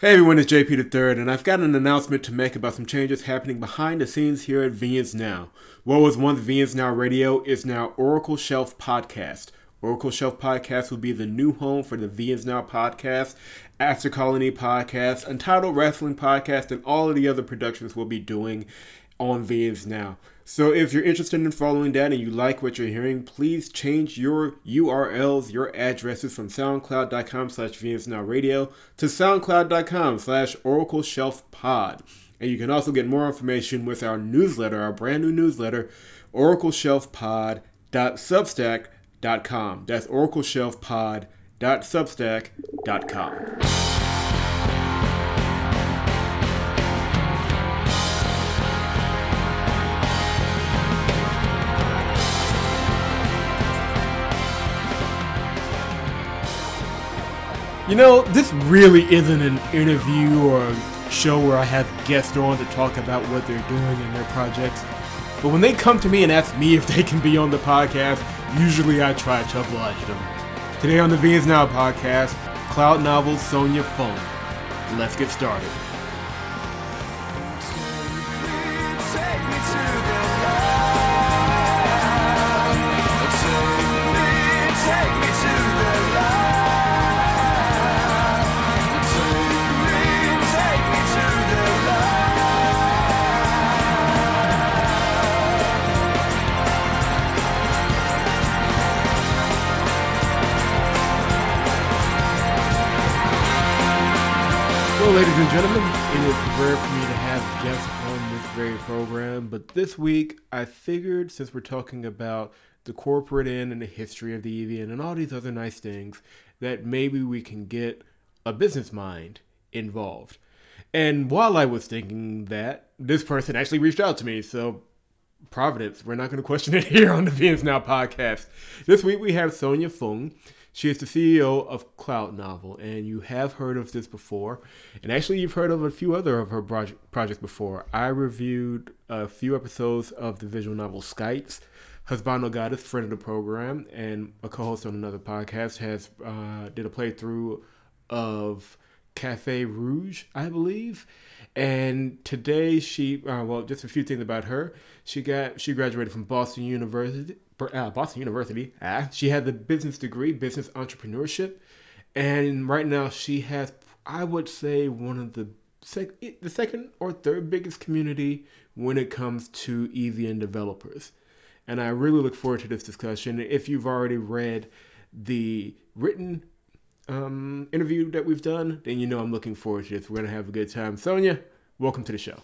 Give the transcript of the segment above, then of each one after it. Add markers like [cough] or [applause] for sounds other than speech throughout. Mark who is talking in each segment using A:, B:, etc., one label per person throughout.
A: Hey everyone, it's JP the Third, and I've got an announcement to make about some changes happening behind the scenes here at VNs Now. What was once VNs Now Radio is now Oracle Shelf Podcast. Oracle Shelf Podcast will be the new home for the VNs Now podcast, After Colony podcast, Untitled Wrestling podcast, and all of the other productions we'll be doing on VNs Now. So if you're interested in following that and you like what you're hearing, please change your URLs, your addresses from soundcloud.com slash vnsnowradio to soundcloud.com slash oracle shelf pod. And you can also get more information with our newsletter, our brand new newsletter, oracleshelfpod.substack.com. That's oracleshelfpod.substack.com. You know, this really isn't an interview or a show where I have guests on to talk about what they're doing in their projects. But when they come to me and ask me if they can be on the podcast, usually I try to oblige them. Today on the VNs Now podcast, Cloud Novel Sonya Fung. Let's get started. Ladies and gentlemen, it is rare for me to have guests on this very program, but this week I figured since we're talking about the corporate end and the history of the EVN and all these other nice things, that maybe we can get a business mind involved. And while I was thinking that, this person actually reached out to me, so Providence, we're not going to question it [laughs] here on the VNs Now podcast. This week we have Sonya Fung. She is the CEO of Cloud Novel, and you have heard of this before. And actually, you've heard of a few other of her projects before. I reviewed a few episodes of the visual novel Skites. Husbando Goddess, friend of the program, and a co-host on another podcast, has uh, did a playthrough of Cafe Rouge, I believe. And today she, uh, well, just a few things about her. She got she graduated from Boston University, uh, Boston University. Ah, she had the business degree, business entrepreneurship, and right now she has, I would say, one of the sec- the second or third biggest community when it comes to EVN developers. And I really look forward to this discussion. If you've already read the written um, interview that we've done, then you know I'm looking forward to this. We're gonna have a good time. Sonya, welcome to the show.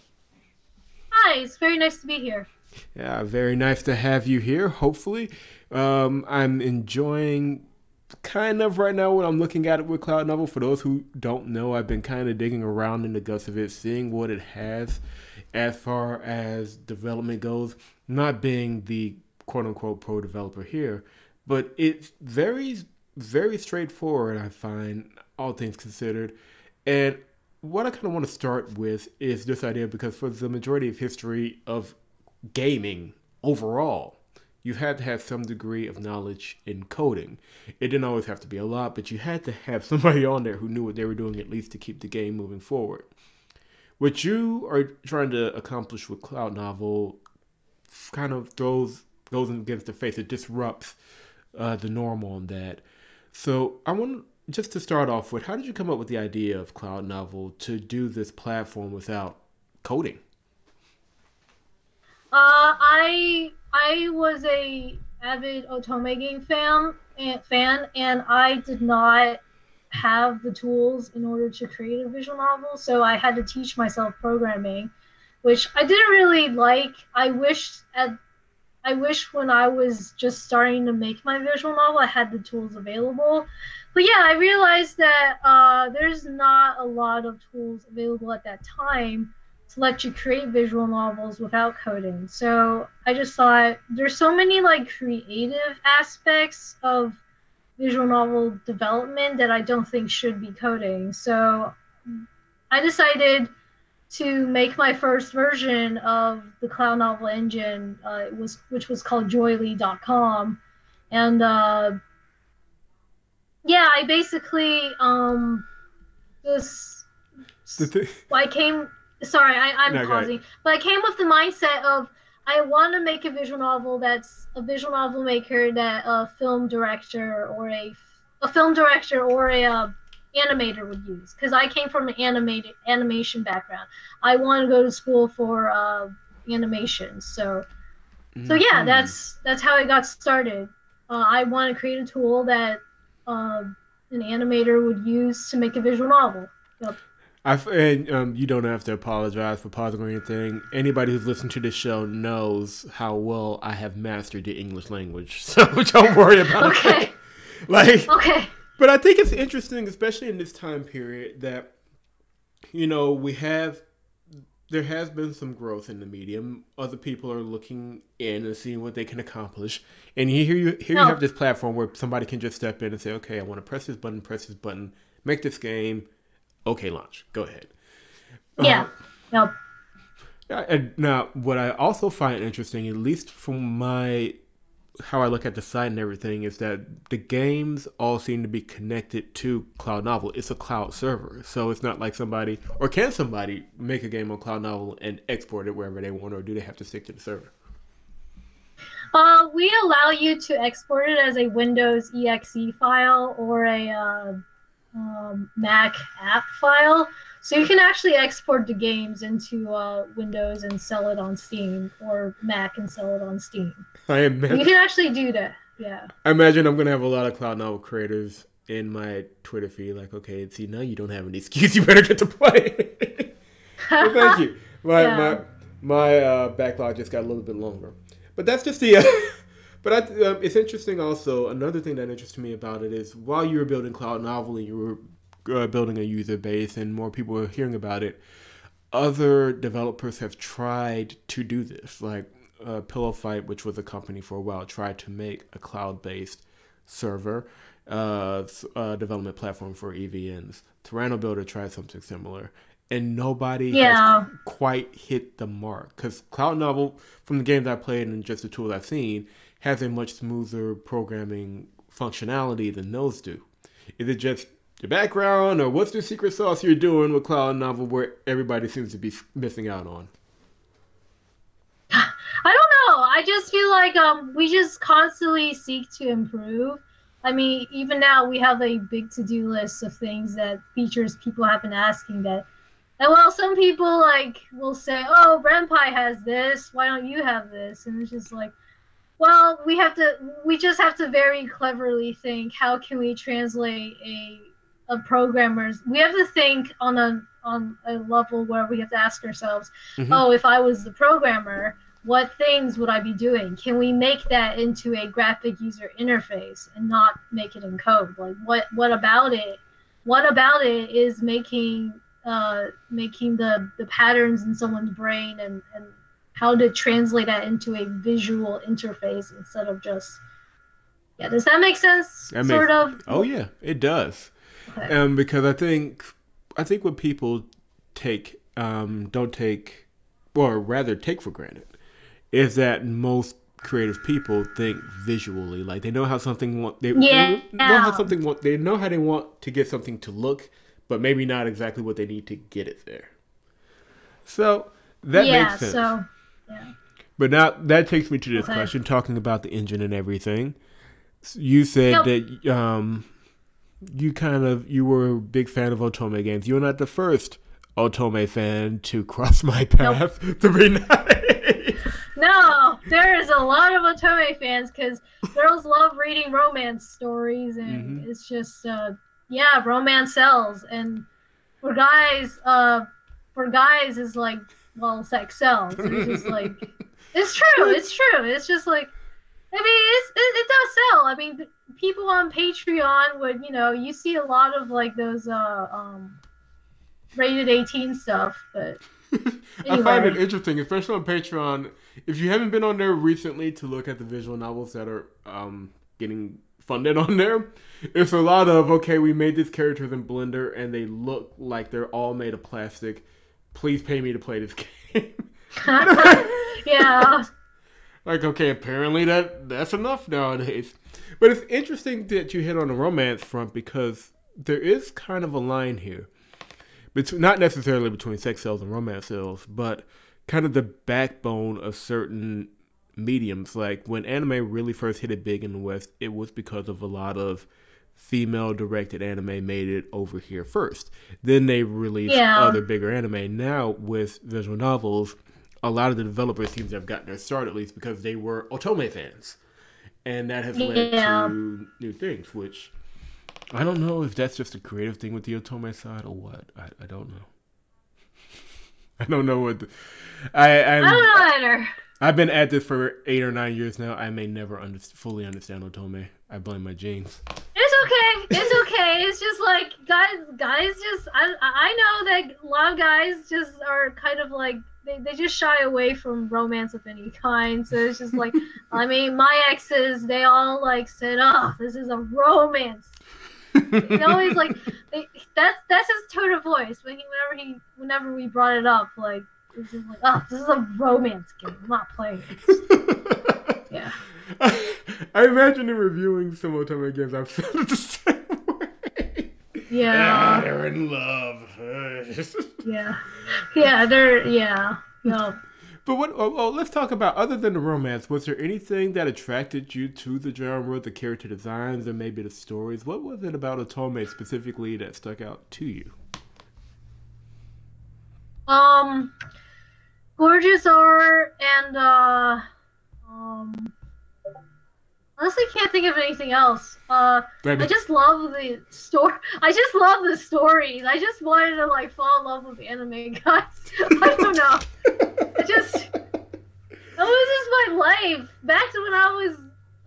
B: Hi, it's very nice to be here.
A: Yeah, very nice to have you here. Hopefully, um, I'm enjoying kind of right now what I'm looking at it with Cloud Novel. For those who don't know, I've been kind of digging around in the guts of it, seeing what it has as far as development goes. Not being the quote unquote pro developer here, but it's very, very straightforward, I find, all things considered. And what I kind of want to start with is this idea because for the majority of history of gaming overall, you had to have some degree of knowledge in coding. It didn't always have to be a lot, but you had to have [laughs] somebody on there who knew what they were doing at least to keep the game moving forward. What you are trying to accomplish with Cloud Novel kind of throws goes against the face. It disrupts uh, the norm on that. So I want just to start off with, how did you come up with the idea of Cloud Novel to do this platform without coding?
B: Uh, I I was a avid Otome game fan, fan, and I did not have the tools in order to create a visual novel, so I had to teach myself programming, which I didn't really like. I wish at I wish when I was just starting to make my visual novel, I had the tools available. But yeah, I realized that uh, there's not a lot of tools available at that time to let you create visual novels without coding. So I just thought there's so many like creative aspects of visual novel development that I don't think should be coding. So I decided to make my first version of the Cloud Novel engine, uh, was which was called Joyly.com, and uh, yeah, I basically um, just well, I came. Sorry, I, I'm
A: No,
B: pausing, but I came with the mindset of I want to make a visual novel that's a visual novel maker that a film director or a a film director or a uh, animator would use because I came from an animated animation background. I want to go to school for uh, animation, so so yeah,
A: Mhm.
B: that's that's how I got started. Uh, I want to create a tool that uh, an animator would use to make a visual novel. Yep.
A: I and um, you don't have to apologize for pausing or anything. Anybody who's listened to this show knows how well I have mastered the English language, [laughs] so [laughs] don't worry about
B: Okay.
A: it. [laughs] Like,
B: Okay.
A: but I think it's interesting, especially in this time period, that you know we have there has been some growth in the medium. Other people are looking in and seeing what they can accomplish, and here you here
B: No.
A: you have this platform where somebody can just step in and say, okay, I want to press this button, press this button, make this game. Okay, launch. Go ahead.
B: Yeah. Yep.
A: yeah, and now, what I also find interesting, at least from my how I look at the site and everything, is that the games all seem to be connected to Cloud Novel. It's a cloud server, so it's not like somebody or can somebody make a game on Cloud Novel and export it wherever they want, or do they have to stick to the server?
B: Uh, we allow you to export it as a Windows exe file or a uh, um, Mac app file. So you can actually export the games into uh, Windows and sell it on Steam, or Mac and sell it on Steam.
A: I imagine, You
B: can actually do that. Yeah.
A: I imagine I'm gonna have a lot of Cloud Novel creators in my Twitter feed, like, okay, see now you don't have any excuse, [laughs] you better get to play. well, thank you. My [laughs]
B: Yeah.
A: my my uh, backlog just got a little bit longer, but that's just the. Uh, [laughs] but I, um, it's interesting also. Another thing that interests me about it is while you were building Cloud Novel and you were uh, building a user base and more people were hearing about it, other developers have tried to do this. Like uh, Pillow Fight, which was a company for a while, tried to make a cloud-based server uh, uh, development platform for EVNs. TyranoBuilder tried something similar, and nobody has quite hit the mark. Because Cloud Novel, from the games I played and just the tools I've seen, has a much smoother programming functionality than those do. Is it just the background, or what's the secret sauce you're doing with Cloud Novel where everybody seems to be missing out on?
B: I don't know. I just feel like um, we just constantly seek to improve. I mean, even now we have a big to-do list of things that features people have been asking that. And well, some people like will say, "Oh, Ren'Py has this. Why don't you have this?" And it's just like, well, we have to. We just have to very cleverly think. How can we translate a a programmer's? We have to think on a on a level where we have to ask ourselves,
A: Mhm.
B: "Oh, if I was the programmer, what things would I be doing? Can we make that into a graphic user interface and not make it in code? Like what what about it? What about it is making uh, making the, the patterns in someone's brain and, and how to translate that into a visual interface instead of just yeah, does that make sense?
A: That
B: sort
A: makes-
B: of.
A: Oh yeah, it does.
B: Okay.
A: Um, because I think I think what people take um, don't take, or rather take for granted, is that most creative people think visually. Like they know how something want they,
B: Yeah.
A: they know how something want they know how they want to get something to look, but maybe not exactly what they need to get it there. So that
B: yeah,
A: makes sense.
B: so yeah.
A: But now that takes me to this
B: Okay.
A: question, talking about the engine and everything. You said that um, you kind of you were a big fan of Otome games. You're not the first Otome fan to [laughs] cross my path. [laughs] To be [laughs] nice.
B: No, there is a lot of Otome fans because girls love reading romance stories, and
A: Mhm.
B: it's just, uh, yeah, romance sells. And for guys, uh, for guys is like, well, sex sells. It's just [laughs] like, it's true, it's true. It's just like, I mean, it's, it, it does sell. I mean, people on Patreon would, you know, you see a lot of like those, uh, um, rated 18 stuff, but [laughs]
A: I find it interesting, especially on Patreon. If you haven't been on there recently to look at the visual novels that are um, getting funded [laughs] on there, it's a lot of okay, we made these characters in Blender and they look like they're all made of plastic. Please pay me to play this [laughs] game. [laughs]
B: yeah. [laughs]
A: like okay, apparently that that's enough nowadays. But it's interesting that you hit on the romance front because there is kind of a line here between not necessarily between sex sales and romance sales, but kind of the backbone of certain mediums. Like when anime really first hit it big in the West, it was because of a lot of female directed anime made it over here first. Then they released
B: Yeah.
A: other bigger anime. Now with visual novels, a lot of the developers seem to have gotten their start at least because they were Otome fans. And that has led
B: Yeah.
A: to new things, which I don't know if that's just a creative thing with the Otome side or what. I, I don't know. [laughs] I don't know what. The, I I'm,
B: I don't know either.
A: I've been at this for eight or nine years now. I may never under, fully understand Otome. I blame my genes.
B: It's okay. It's okay. It's just like guys, guys just I I know that a lot of guys just are kind of like they, they just shy away from romance of any kind. So it's just like I [laughs] mean my exes they all like said oh this is a romance. They always like [laughs] they, that's that's his tone of voice when he whenever he whenever we brought it up like it's just like oh this is a romance game. I'm not playing. it." [laughs] Yeah. [laughs]
A: I imagine in reviewing some Otome games, I've felt it the same way.
B: Yeah.
A: they're in love. [laughs]
B: Yeah. Yeah. They're yeah. No.
A: But what? Oh, oh, let's talk about other than the romance. Was there anything that attracted you to the genre, the character designs, or maybe the stories? What was it about Otome specifically that stuck out to you?
B: Um, gorgeous art and uh, um, honestly can't think of anything else. Uh, I just love the story. I just love the stories. I just wanted to like fall in love with anime [laughs] guys. I don't know. I just that was just my life. Back to when I was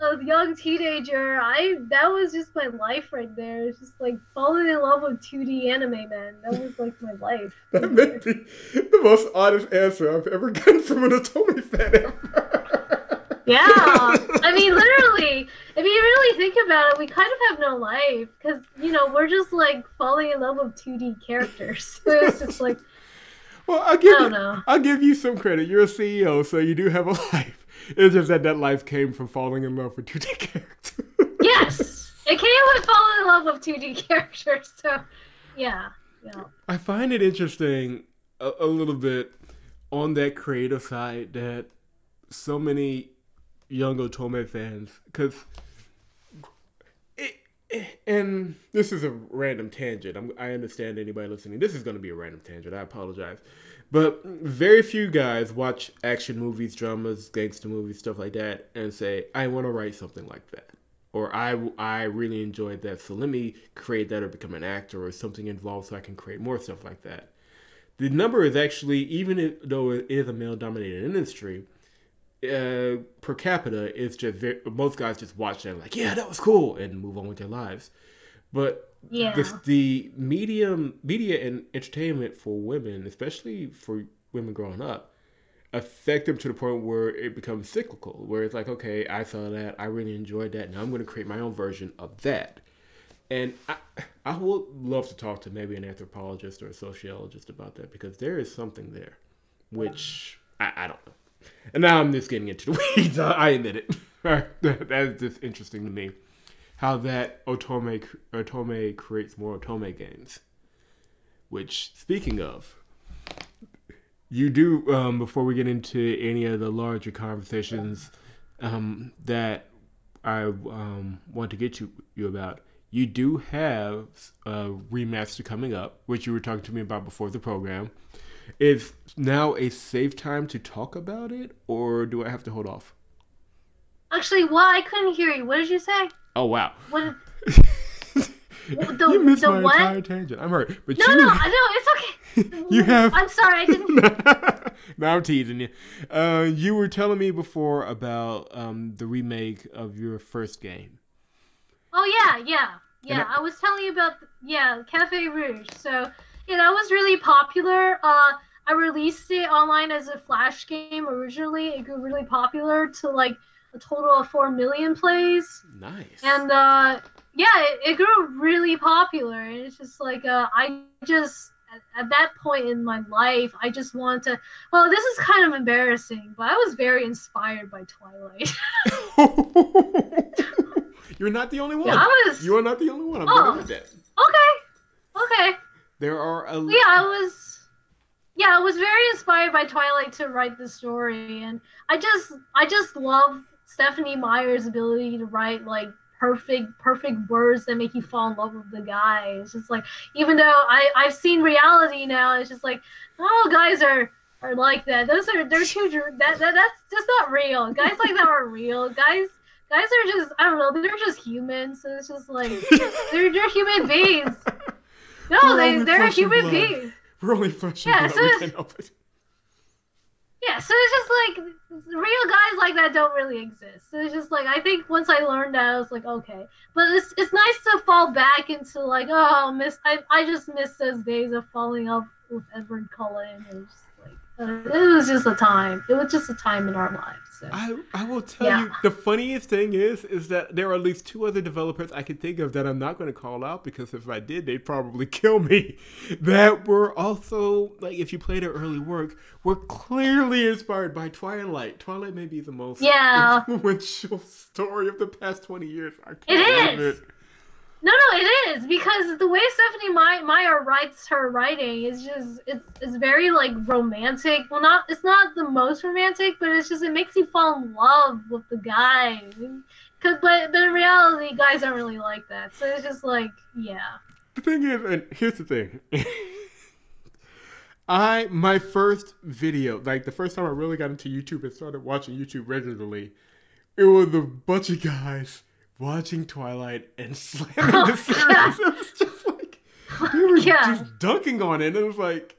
B: a young teenager, I that was just my life right there. It's just like falling in love with 2D anime, man. That was like my life.
A: That may be the most honest answer I've ever gotten from an Otome fan ever. [laughs]
B: Yeah, I mean, literally, if you really think about it, we kind of have no life because you know we're just like falling in love with 2D characters. So [laughs] it's just like
A: Well, I'll give
B: I
A: you,
B: don't know.
A: I'll give you some credit. You're a CEO, so you do have a [laughs] life. It's just that that life came from falling in love with 2D characters. [laughs]
B: Yes, it came with falling in love with 2D characters. So yeah, yeah.
A: I find it interesting a, a little bit on that creative side that so many young Otome fans, because it and this is a random tangent. I'm, I understand anybody listening. This is going to be a random tangent. I apologize. But very few guys watch action movies, dramas, gangster movies, stuff like that, and say, I want to write something like that. Or I, I really enjoyed that, so let me create that or become an actor or something involved so I can create more stuff like that. The number is actually, even though it is a male dominated industry, uh, per capita, it's just very, most guys just watch that like, yeah, that was cool, and move on with their lives. But
B: Yeah.
A: the, the medium media and entertainment for women, especially for women growing up, affect them to the point where it becomes cyclical, where it's like, okay, I saw that, I really enjoyed that, now I'm going to create my own version of that. And I, I would love to talk to maybe an anthropologist or a sociologist about that because there is something there, which I, I don't know. And now I'm just getting into the [laughs] weeds. I admit it. [laughs] that is just interesting to me how that Otome Otome creates more Otome games. Which, speaking of, you do um, before we get into any of the larger conversations um, that I um, want to get you you about. You do have a remaster coming up, which you were talking to me about before the program. Is now a safe time to talk about it, or do I have to hold off?
B: Actually, well, I couldn't hear you. What did you say?
A: Oh wow.
B: What? [laughs]
A: you
B: the-
A: missed
B: the
A: my
B: what?
A: entire tangent. I'm hurt. But
B: No,
A: you,
B: no, [laughs] no. It's okay.
A: you have.
B: I'm sorry. I didn't. [laughs]
A: no, I'm teasing you. Uh, you were telling me before about um, the remake of your first game.
B: Oh yeah, yeah, yeah.
A: And
B: I was telling you about yeah Cafe Rouge. So yeah, that was really popular. Uh, I released it online as a flash game originally. It grew really popular to like a total of four million plays,
A: Nice.
B: and uh, yeah, it, it grew really popular. And it's just like uh, I just at, at that point in my life, I just want to. Well, this is kind of embarrassing, but I was very inspired by Twilight. [laughs] [laughs]
A: You're not the only one.
B: Yeah, I was-
A: You are not the only one. I'm
B: Oh.
A: gonna admit that.
B: okay, okay.
A: There are a
B: yeah, I was yeah, I was very inspired by Twilight to write the story, and I just I just love Stephenie Meyer's ability to write like perfect perfect words that make you fall in love with the guy. It's just like even though I I've seen reality now, it's just like oh guys are are like that. Those are they're too that, that that's just not real. Guys like that are real. Guys guys are just I don't know. They're just humans. So it's just like they're they're human beings. No, they, they're
A: and
B: human beings.
A: We're only flesh and
B: Yeah,
A: blood.
B: so
A: we can't help it.
B: Yeah, so it's just like real guys like that don't really exist. So it's just like I think once I learned that, I was like, okay. But it's it's nice to fall back into like, oh, miss. I I just miss those days of falling up with Edward Cullen. It was just like uh, it was just a time. It was just a time in our lives. So.
A: I, I will tell
B: Yeah.
A: you the funniest thing is is that there are at least two other developers I can think of that I'm not going to call out because if I did they'd probably [laughs] kill me. That were also like if you played their early work were clearly inspired by Twilight. Twilight may be the most
B: Yeah. [laughs]
A: influential story of the past 20 years. I
B: It
A: can't believe it.
B: No, no, it is because the way Stephenie My- Meyer writes her writing is just it's it's very like romantic. Well, not it's not the most romantic, but it's just it makes you fall in love with the guy. Cause but but in reality, guys aren't really like that. So it's just like yeah.
A: The thing is, and here's the thing. [laughs] I my first video, like the first time I really got into YouTube and started watching YouTube regularly, it was a bunch of guys watching Twilight and [laughs] slamming the series. [laughs] It was just like we were
B: Yeah.
A: just dunking on it. And it was like,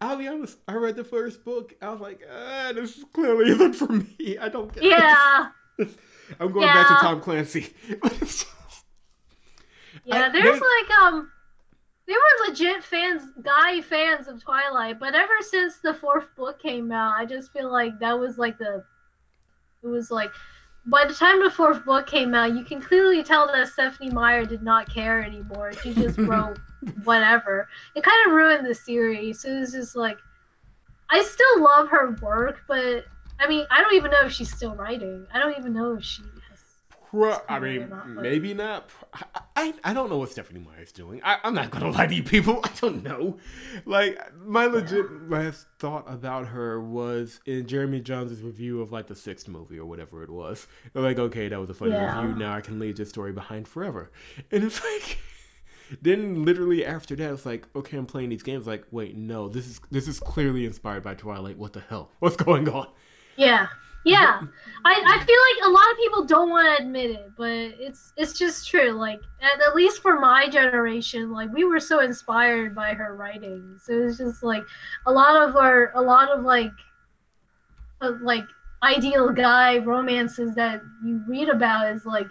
A: I'll be honest, I read the first book. I was like, ah, this is clearly [laughs] isn't for me. I don't get
B: Yeah,
A: this. I'm going back to Tom Clancy.
B: yeah.
A: I-
B: There's
A: there's-
B: like um. They were legit fans, guy fans of Twilight, but ever since the fourth book came out, I just feel like that was like the it was like by the time the fourth book came out, you can clearly tell that Stephenie Meyer did not care anymore. She just [laughs] wrote whatever. It kind of ruined the series. So it was just like I still love her work, but I mean, I don't even know if she's still writing. I don't even know if she
A: I mean, maybe not. I, I, I don't know what Stephenie Meyer's doing. I, I'm not gonna lie to you people. [laughs] I don't know. Like my legit last thought about her was in Jeremy Jahns' review of like the sixth movie or whatever it was. They're like, okay, that was a funny
B: Yeah.
A: review. Now I can leave this story behind forever. And it's [laughs] like. Then literally after that, it's like, okay, I'm playing these games. Like, wait, no, this is this is clearly inspired by Twilight. What the hell? What's going on?
B: Yeah, yeah. I, I feel like a lot of people don't want to admit it, but it's it's just true. Like at, at least for my generation, like we were so inspired by her writing. So it's just like a lot of our a lot of like uh, like ideal guy romances that you read about is like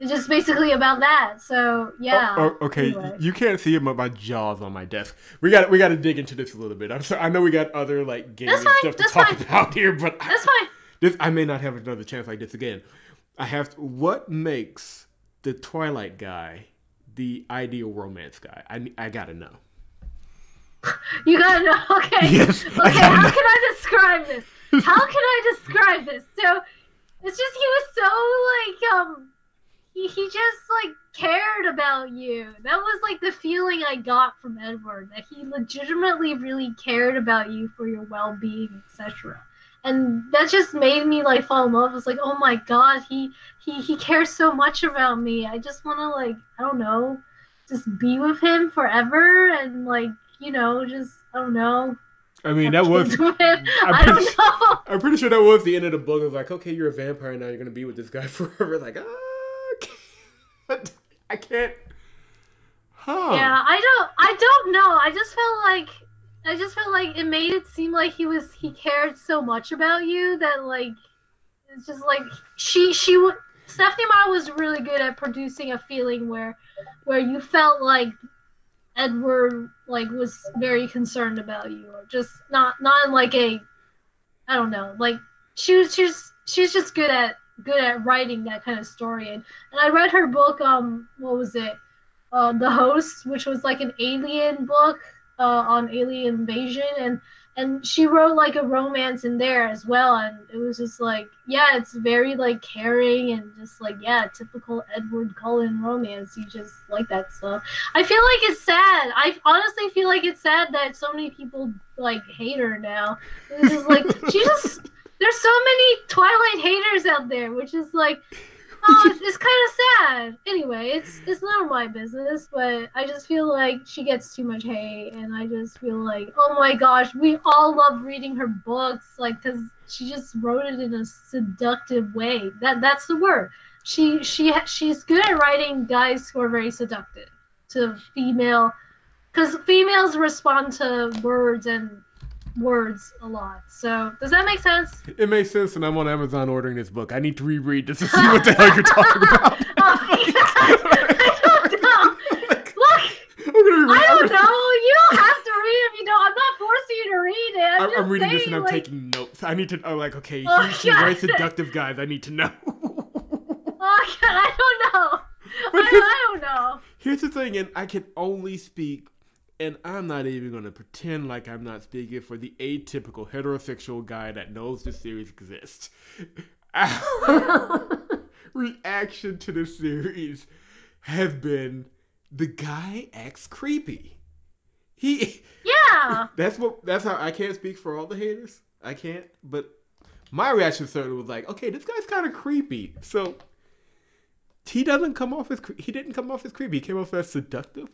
B: it's just basically about that. So yeah.
A: Oh, oh, okay,
B: anyway.
A: you can't see it, but my jaw's on my desk. We got we got to dig into this a little bit. I'm sorry. I know we got other like gaming
B: fine,
A: stuff to talk
B: fine.
A: about here, but I-
B: fine.
A: this I may not have another chance like this again. I have to, what makes the Twilight guy the ideal romance guy? I I gotta know. [laughs]
B: You gotta know. [laughs] Okay.
A: Yes,
B: Okay. How
A: know.
B: can I describe this? How can I describe this? So it's just he was so like um he, he just like cared about you. That was like the feeling I got from Edward that he legitimately really cared about you for your well being, etc. And that just made me like fall in love. It was like, oh my god, he he he cares so much about me. I just wanna like I don't know, just be with him forever and like you know just I don't know.
A: I mean, that was.
B: kids with him. [laughs]
A: I'm
B: I
A: pretty-
B: know.
A: I'm pretty sure that was the end of the book. It was like, okay, you're a vampire now. You're gonna be with this guy [laughs] forever. Like, ah, I [laughs] I can't. Huh.
B: Yeah, I don't I don't know. I just felt like I just felt like it made it seem like he was he cared so much about you that like it's just like she she would Stephenie Meyer was really good at producing a feeling where where you felt like Edward like was very concerned about you or just not not in like a I don't know like she was she's she's just good at good at writing that kind of story. And, and I read her book um what was it? Uh, the host which was like an alien book uh, on alien invasion. And and she wrote like a romance in there as well. And it was just like yeah it's very like caring and just like yeah typical edward cullen romance. You just like that stuff. I feel like it's sad. I honestly feel like it's sad that so many people like hate her now. It's just like she just there's so many twilight haters out there which is like oh, [laughs] it's, it's kind of sad. Anyway, it's it's none of my business, but I just feel like she gets too much hate, and I just feel like, oh my gosh, we all love reading her books, like, cause she just wrote it in a seductive way. That that's the word. She she she's good at writing guys who are very seductive to female, cause females respond to words and words a lot. So does that make sense?
A: It makes sense, and I'm on Amazon ordering this book. I need to reread this to see what the hell you're talking about. [laughs]
B: Oh, I don't know. Look, I don't know. You don't have to read if you don't. I'm not forcing you to read it. I'm,
A: I'm reading
B: saying,
A: this and I'm
B: like,
A: taking notes. I need to. Oh, like, okay,
B: Oh,
A: he, she
B: God.
A: seductive guys. I need to know. [laughs]
B: Oh, God, I don't know. I, I don't know.
A: Here's the thing, and I can only speak, and I'm not even going to pretend like I'm not speaking for the atypical heterosexual guy that knows the series exists. Our reaction to the series has been the guy acts creepy. He
B: Yeah. [laughs]
A: that's what that's how I can't speak for all the haters. I can't, but my reaction certainly was like, okay, this guy's kind of creepy. So he doesn't come off as he didn't come off as creepy. He came off as seductive.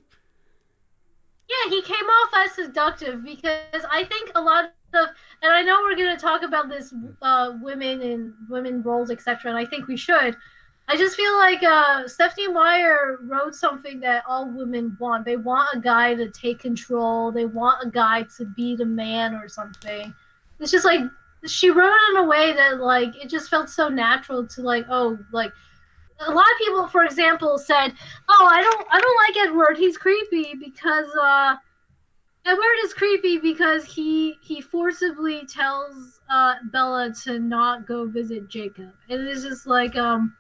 B: Yeah, he came off as seductive because I think a lot of, and I know we're gonna talk about this, uh, women and women roles, etc. And I think we should. I just feel like uh, Stephenie Meyer wrote something that all women want. They want a guy to take control. They want a guy to be the man or something. It's just like she wrote it in a way that like it just felt so natural to like oh like a lot of people, for example, said, "Oh, I don't, I don't like Edward. He's creepy because uh, Edward is creepy because he he forcibly tells uh, Bella to not go visit Jacob." And it's just like, um,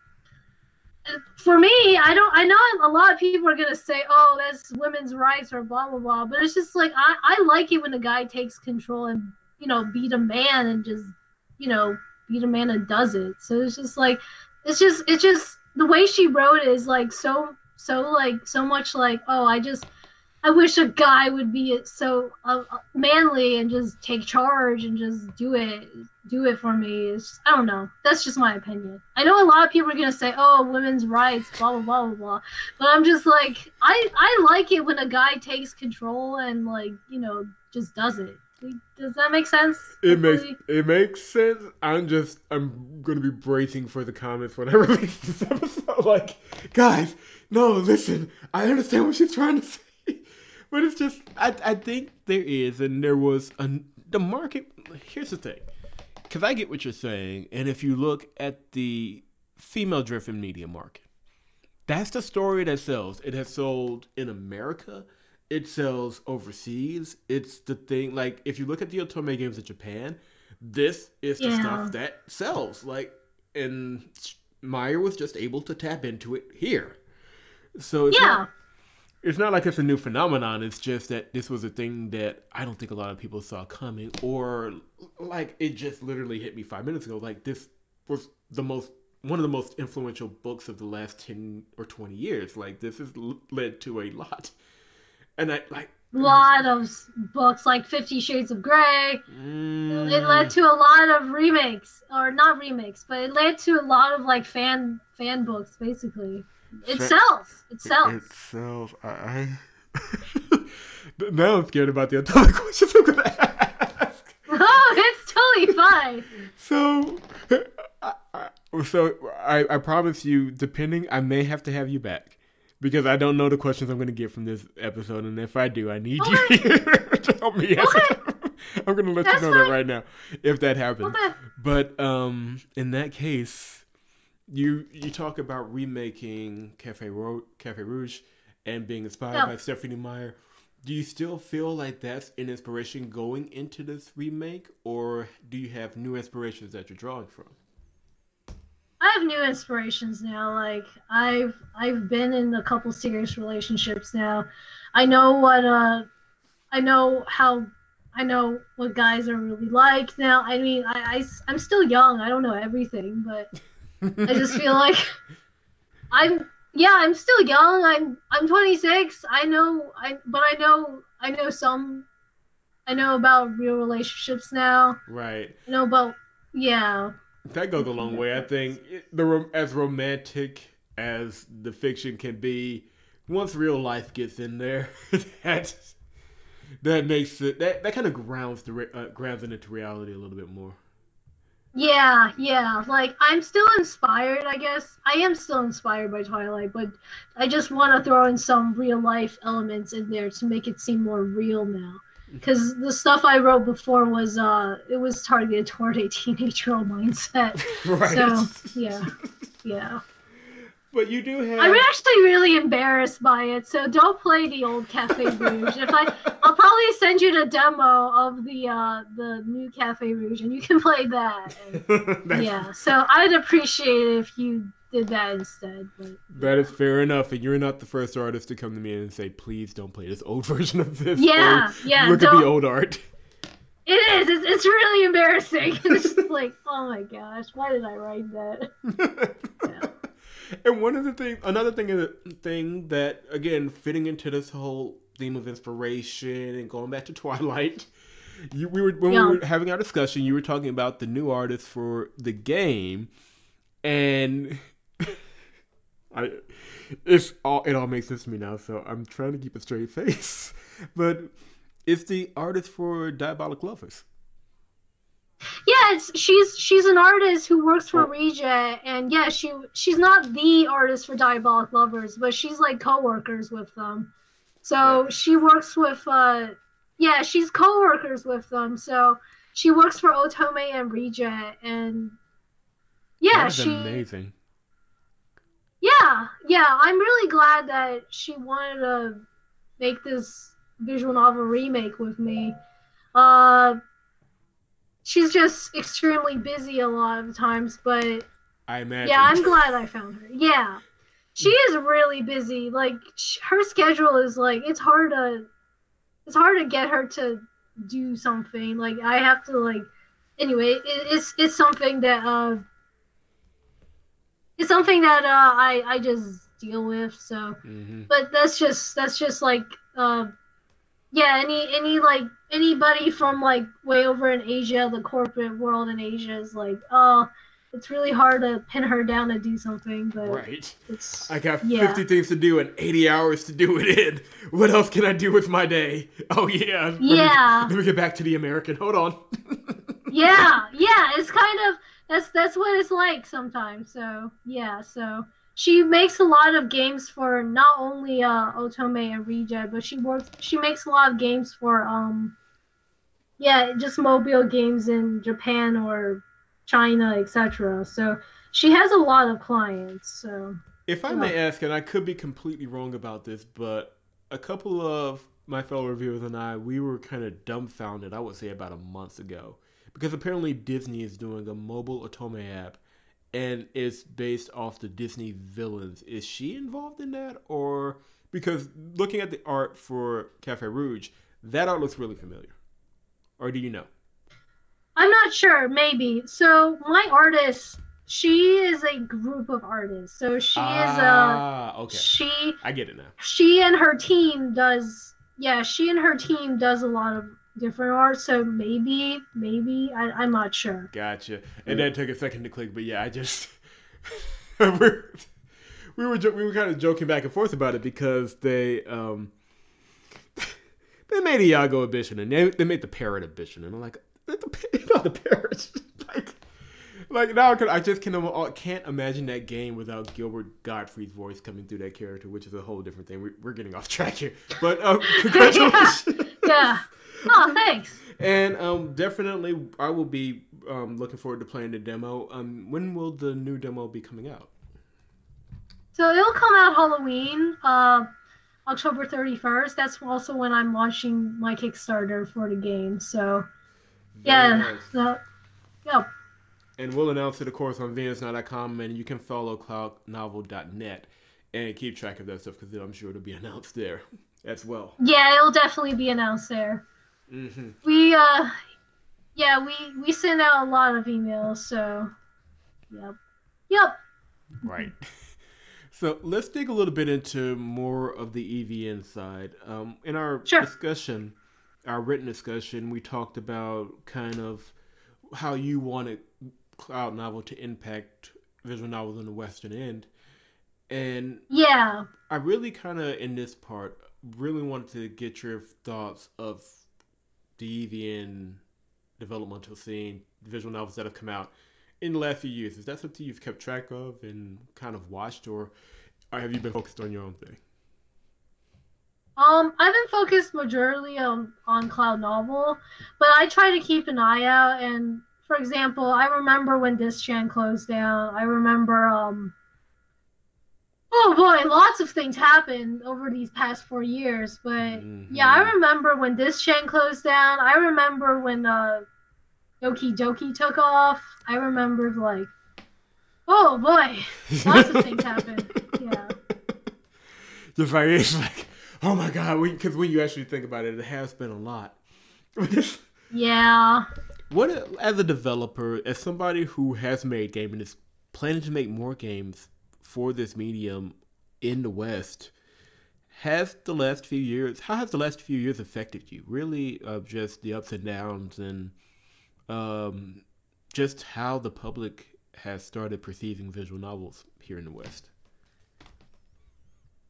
B: for me, I don't, I know a lot of people are gonna say, "Oh, that's women's rights" or blah blah blah, but it's just like I, I like it when a guy takes control and you know beat a man and just you know beat a man and does it. So it's just like it's just it's just the way she wrote it is like so so like so much like oh I just I wish a guy would be so uh, uh, manly and just take charge and just do it do it for me. It's, I don't know. That's just my opinion. I know a lot of people are gonna say oh women's rights blah blah blah blah blah, but I'm just like I I like it when a guy takes control and like you know just does it. Does that make sense?
A: It makes it makes sense. I'm just I'm gonna be bracing for the comments when I [laughs] release this episode. Like, guys, no, listen. I understand what she's trying to say, [laughs] but it's just I I think there is and there was a the market. Here's the thing, because I get what you're saying, and if you look at the female-driven media market, that's the story that sells. It has sold in America. It sells overseas. It's the thing. Like if you look at the Otome games in Japan, this is the
B: Yeah.
A: stuff that sells. Like, and Meyer was just able to tap into it here. So it's
B: Yeah.
A: not, it's not like it's a new phenomenon. It's just that this was a thing that I don't think a lot of people saw coming, or like it just literally hit me five minutes ago. Like this was the most one of the most influential books of the last 10 or 20 years. Like this has led to a lot. And I like
B: lot of books like Fifty Shades of Grey.
A: mm,
B: It led to a lot of remakes, or not remakes, but it led to a lot of like fan fan books, basically. It
A: Fa-
B: sells. It sells.
A: It sells. I. [laughs] now I'm scared about the other [laughs] questions I'm gonna ask. [laughs]
B: oh, it's totally fine.
A: So, I, I, so I, I promise you, depending, I may have to have you back because I don't know the questions I'm going to get from this episode, and if I do, I need you [laughs]
B: Okay.
A: to help me answer.
B: Okay. [laughs]
A: I'm going to let
B: That's
A: you know that right now if that happens.
B: Okay.
A: But um, in that case, you you talk about remaking Cafe Ro- Cafe Rouge and being inspired
B: Yeah.
A: by Stephenie Meyer. Do you still feel like that's an inspiration going into this remake, or do you have new inspirations that you're drawing from?
B: I have new inspirations now. Like I've I've been in a couple serious relationships now. I know what uh I know how I know what guys are really like now. I mean, I, I I'm still young. I don't know everything, but I just feel [laughs] like I'm yeah, I'm still young. I'm I'm 26. I know I but I know I know some I know about real relationships now.
A: Right.
B: I know about yeah.
A: That goes a long way. I think the as romantic as the fiction can be, once real life gets in there, [laughs] that that makes it that, that kind of grounds the uh, grounds it into reality a little bit more.
B: Yeah, yeah. Like I'm still inspired, I guess. I am still inspired by Twilight, but I just want to throw in some real life elements in there to make it seem more real now. Because the stuff I wrote before was uh, it was targeted toward a teenage girl mindset. [laughs]
A: Right.
B: So yeah, yeah.
A: But you do have.
B: I'm actually really embarrassed by it, so don't play the old Cafe [laughs] Rouge. if I, I'll probably send you the demo of the uh, the new Cafe Rouge, and you can play that. [laughs] And, yeah, so I'd appreciate it if you did that instead. But
A: that is fair enough, and you're not the first artist to come to me and say, "Please don't play this old [laughs] version of this."
B: Yeah, yeah.
A: Look
B: don't...
A: at the old art. [laughs]
B: It is. It's, it's really embarrassing. [laughs] it's just like, oh my gosh, why did I write that?
A: yeah. And one of the things, another thing, uh, thing that again fitting into this whole theme of inspiration and going back to Twilight, you, we were when yeah. we were having our discussion, you were talking about the new artist for the game, and I, it's all it all makes sense to me now. So I'm trying to keep a straight face, [laughs] but it's the artist for Diabolik Lovers.
B: Yeah, she's she's an artist who works for Rejet, and yeah, she she's not the artist for Diabolik Lovers, but she's like co-workers with them. So yeah. she works with uh, yeah, she's co-workers with them. So she works for Otomate and Rejet, and yeah,
A: That's
B: she
A: amazing.
B: Yeah, yeah, I'm really glad that she wanted to make this visual novel remake with me. Uh, she's just extremely busy a lot of times, but
A: I imagine.
B: Yeah, I'm glad I found her. Yeah. She is really busy. Like her schedule is like it's hard to it's hard to get her to do something. Like I have to like anyway, it, it's it's something that uh it's something that uh I I just deal with. So,
A: mm-hmm.
B: but that's just that's just like uh yeah, any any like anybody from like way over in Asia, the corporate world in Asia is like, oh, it's really hard to pin her down to do something. But
A: right,
B: it's
A: I got
B: yeah.
A: 50 things to do and 80 hours to do it in. What else can I do with my day? Oh yeah, let
B: yeah.
A: Me, let me get back to the American. Hold on. [laughs]
B: yeah, yeah, it's kind of that's that's what it's like sometimes. So yeah, so she makes a lot of games for not only uh, Otomate and Rejet, but she works. She makes a lot of games for um, yeah, just mobile games in Japan or China, etc. So she has a lot of clients. So
A: if I may ask, and I could be completely wrong about this, but a couple of my fellow reviewers and I, we were kind of dumbfounded. I would say about a month ago, because apparently Disney is doing a mobile Otome app and it's based off the Disney villains. Is she involved in that, or because looking at the art for Cafe Rouge, that art looks really familiar, or do you know?
B: I'm not sure. Maybe. So my artist, she is a group of artists. So she
A: ah,
B: is a.
A: okay.
B: She.
A: I get it now.
B: She and her team does. Yeah, she and her team does a lot of different art. So maybe, maybe I, am not sure.
A: Gotcha. And that took a second to click, but yeah, I just [laughs] we were we were we were kind of joking back and forth about it because they um [laughs] they made Iago a Bishan and they, they made the parrot a Bishan and I'm like it's [laughs] not the parrot like like now I just can uh, can't imagine that game without Gilbert Gottfried's voice coming through that character, which is a whole different thing. We're, we're getting off track here, but um, congratulations.
B: yeah. Oh, [laughs] thanks.
A: And um, definitely, I will be um, looking forward to playing the demo. Um, when will the new demo be coming out?
B: So it'll come out Halloween, uh, October 31st. That's also when I'm launching my Kickstarter for the game. So, Very yeah, nice. so, yeah.
A: And we'll announce it, of course, on VNSNow.com, and you can follow cloudnovel.net and keep track of that stuff because I'm sure it'll be [laughs] announced there as well.
B: Yeah, it'll definitely be announced there.
A: Mm-hmm.
B: We uh, yeah, we we send out a lot of emails, so yep, yep.
A: Right. [laughs] So let's dig a little bit into more of the EVN side. Um, in our
B: Sure.
A: discussion, our written discussion, we talked about kind of how you wanted Cloud Novel to impact visual novels on the Western end. And
B: Yeah.
A: I really kind of, in this part, really wanted to get your thoughts of EVN developmental scene, visual novels that have come out in the last few years. Is that something you've kept track of and kind of watched, or, or have you been focused on your own thing?
B: Um, I've been focused majorly on on Cloud Novel, but I try to keep an eye out. And for example, I remember when Dischan closed down. I remember um. Oh boy, lots of things happened over these past four years, but yeah, I remember when Dischan closed down. I remember when uh, Doki Doki took off. I remember like, oh boy, lots of things happened. [laughs] Yeah.
A: The like it's like, oh my god, because when you actually think about it, it has been a lot. [laughs]
B: Yeah.
A: what as a developer, as somebody who has made games and is planning to make more games for this medium in the West, has the last few years, how has the last few years affected you? Really, uh, just the ups and downs and um, just how the public has started perceiving visual novels here in the West.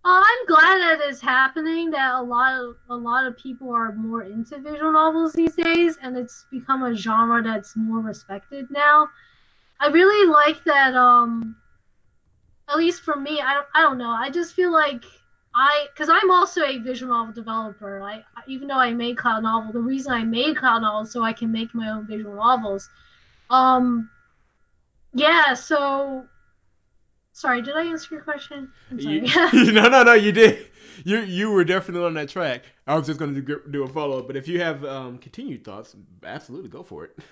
B: I'm glad that it's happening. That a lot of a lot of people are more into visual novels these days, and it's become a genre that's more respected now. I really like that. Um, at least for me, I don't, I don't know. I just feel like I, because I'm also a visual novel developer. I even though I made Cloud Novel, the reason I made Cloud Novel is so I can make my own visual novels. Um, yeah. So, sorry, did I answer your question?
A: You, [laughs] no, no, no, you did. You you were definitely on that track. I was just going to do, do a follow up, but if you have um, continued thoughts, absolutely go for it. [laughs]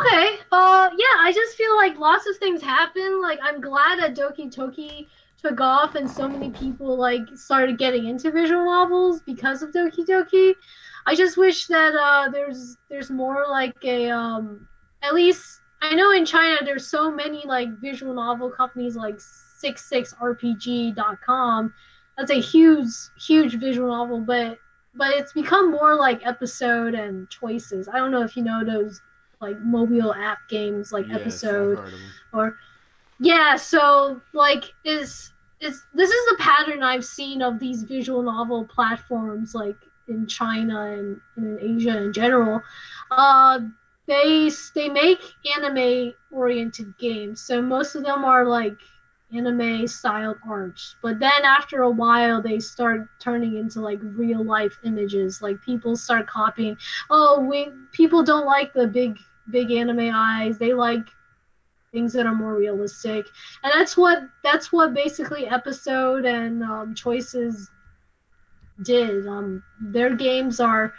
B: Okay. Uh, yeah, I just feel like lots of things happen. Like, I'm glad that Doki Toki took off and so many people, like, started getting into visual novels because of Doki Doki. I just wish that, uh, there's, there's more, like, a, um, at least, I know in China there's so many, like, visual novel companies like 66rpg.com. That's a huge, huge visual novel, but, but it's become more like episode and choices. I don't know if you know those like mobile app games like
A: Yes,
B: episode
A: heard of 'em.
B: or yeah so like is is this is the pattern i've seen of these visual novel platforms like in china and, and in asia in general. Uh they they make anime oriented games so most of them are like anime styled art but then after a while they start turning into like real life images. Like people start copying oh we people don't like the big big anime eyes. They like things that are more realistic. And that's what that's what basically episode and um, choices did. Um their games are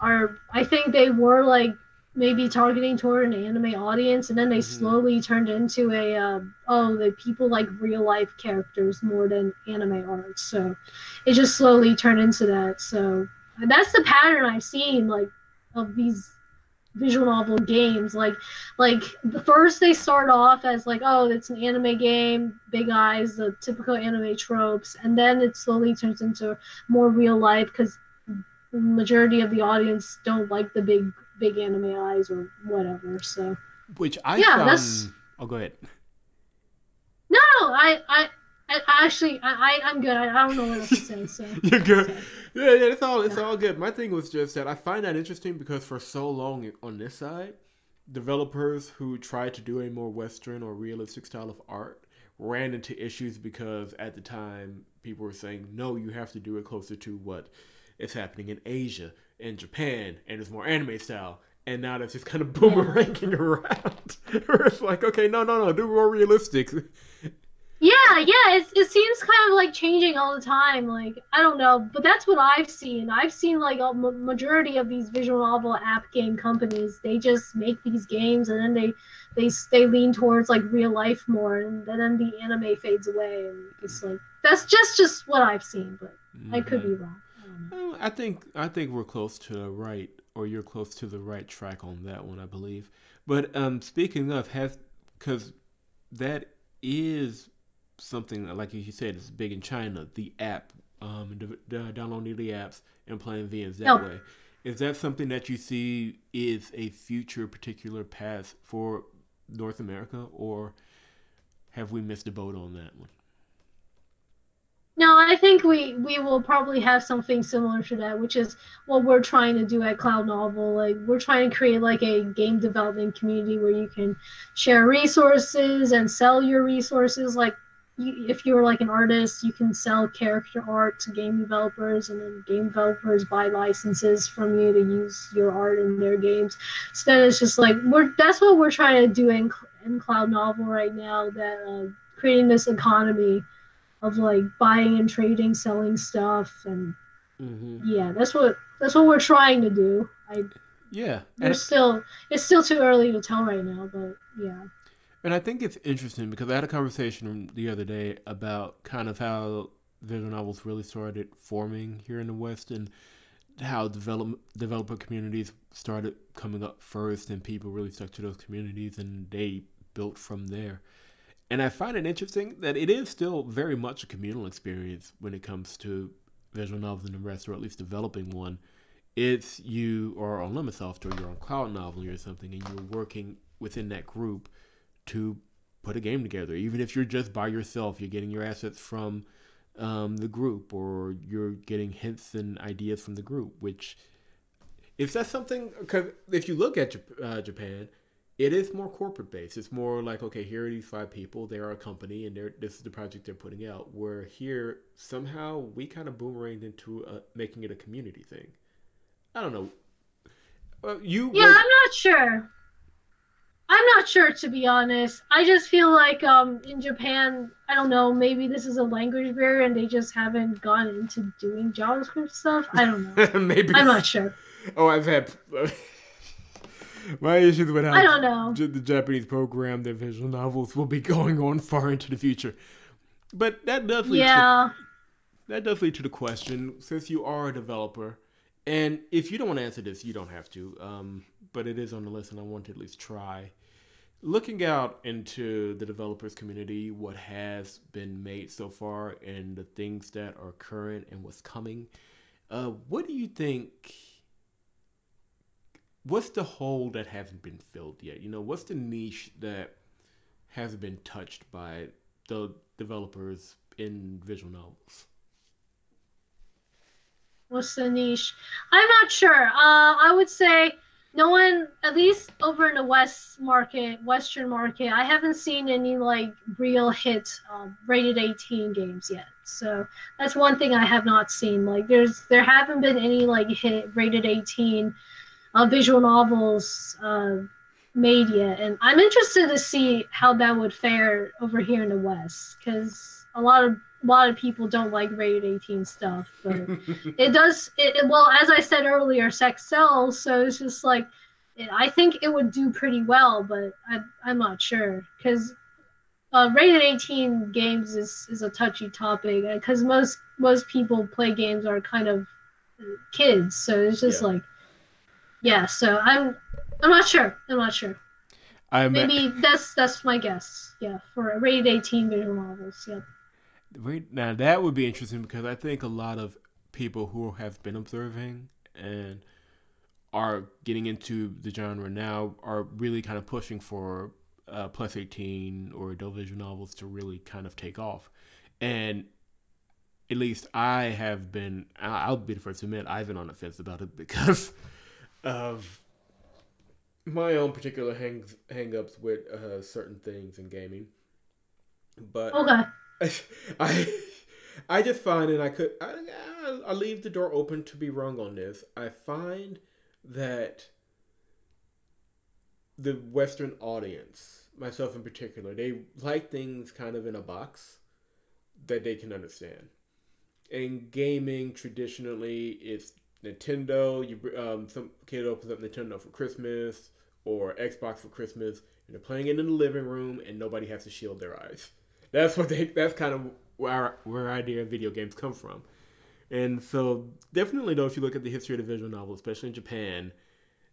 B: are i think they were like maybe targeting toward an anime audience and then they
A: Mhm.
B: slowly turned into a uh, oh the people like real life characters more than anime art. So it just slowly turned into that. So that's the pattern i've seen like of these visual novel games like like the first they start off as like oh it's an anime game big eyes the typical anime tropes and then it slowly turns into more real life because majority of the audience don't like the big big anime eyes or whatever so
A: Which I
B: Yeah,
A: found.
B: that's-
A: Oh, go ahead.
B: no no i i, I actually I, I i'm good I, I don't know what else to say so [laughs]
A: You're good.
B: Sorry.
A: Yeah, yeah, it's all it's all good. My thing was just that I find that interesting because for so long on this side, developers who tried to do a more Western or realistic style of art ran into issues because at the time people were saying no, you have to do it closer to what is happening in Asia and Japan, and it's more anime style. And now that's just kind of [laughs] boomeranging around. [laughs] It's like, okay, no, no, no, do more realistic.
B: Yeah, yeah, it, it seems kind of like changing all the time. Like, I don't know, but that's what I've seen. I've seen like a majority of these visual novel app game companies, they just make these games and then they they they lean towards like real life more and then the anime fades away and it's like that's just just what I've seen, but I could be wrong. I on
A: I think I think we're close to the right, or you're close to the right track on that one, I believe. But um, speaking of, has because that is something like you said, it's big in China. The app, um, d- d- downloading the apps and playing VNs that
B: No,
A: way. Is that something that you see is a future particular path for North America, or have we missed a boat on that one?
B: no, I think we we will probably have something similar to that, which is what we're trying to do at Cloud Novel. Like we're trying to create like a game development community where you can share resources and sell your resources. Like you, if you're like an artist, you can sell character art to game developers, and then game developers buy licenses from you to use your art in their games. So then it's just like we're that's what we're trying to do in in Cloud Novel right now. That uh, creating this economy of like buying and trading, selling stuff, and
A: hmm
B: yeah, that's what that's what we're trying to do. I
A: Yeah,
B: we're still it's still too early to tell right now, but yeah.
A: And I think it's interesting because I had a conversation the other day about kind of how visual novels really started forming here in the West and how develop, developer communities started coming up first and people really stuck to those communities and they built from there. And I find it interesting that it is still very much a communal experience when it comes to visual novels and the rest, or at least developing one. It's you are on Lemmasoft or you're on Cloud Novel or something and you're working within that group to put a game together. Even if you're just by yourself, you're getting your assets from um, the group, or you're getting hints and ideas from the group. Which, if that's something, because if you look at uh, Japan, it is more corporate based. It's more like, okay, here are these five people. They are a company, and they're, this is the project they're putting out. Where here, somehow, we kind of boomeranged into uh making it a community thing. I don't know. Uh, you
B: Yeah,
A: work.
B: I'm not sure. I'm not sure to be honest. I just feel like um in Japan, I don't know, maybe this is a language barrier and they just haven't gone into doing JavaScript stuff. I don't know. [laughs]
A: Maybe.
B: I'm not sure.
A: Oh, I've had [laughs] my issues with how
B: I don't know.
A: J- the Japanese program their visual novels will be [laughs] going on far into the future. But that definitely
B: Yeah.
A: that does lead to the question: since you are a developer, and if you don't want to answer this, you don't have to. Um, but it is on the list, and I want to at least try. Looking out into the developers community, what has been made so far, and the things that are current and what's coming, uh, what do you think? What's the hole that hasn't been filled yet? You know, what's the niche that hasn't been touched by the developers in visual novels?
B: What's the niche? I'm not sure. Uh, I would say no one, at least over in the West market, Western market, I haven't seen any like real hit um, rated 18 games yet. So that's one thing I have not seen. Like there's there haven't been any like hit rated 18 uh, visual novels uh, made yet, and I'm interested to see how that would fare over here in the West because a lot of a lot of people don't like rated 18 stuff, but [laughs] it does it, it- well as i said earlier sex sells so it's just like it, i think it would do pretty well but I, i'm not sure because uh, rated 18 games is, is a touchy topic because most most people play games are kind of uh, kids so it's just
A: Yeah.
B: like yeah so i'm i'm not sure i'm not sure
A: I'm
B: maybe that's that's my guess yeah for rated 18 visual novels yeah
A: Wait, now that would be interesting because I think a lot of people who have been observing and are getting into the genre now are really kind of pushing for uh, plus 18 or adult visual novels to really kind of take off. And at least I have been, I'll be the first to admit, I've been on the fence about it [laughs] because of my own particular hangs, hang-ups with uh, certain things in gaming. But
B: okay [laughs]
A: I I just find, and I could I, I leave the door open to be wrong on this. I find that the Western audience, myself in particular, they like things kind of in a box that they can understand. And gaming, traditionally, is Nintendo. You um, some kid opens up Nintendo for Christmas or Xbox for Christmas, and they're playing it in the living room, and nobody has to shield their eyes. That's what they. That's kind of where where our idea of video games come from. And so definitely though, if you look at the history of the visual novel, especially in Japan,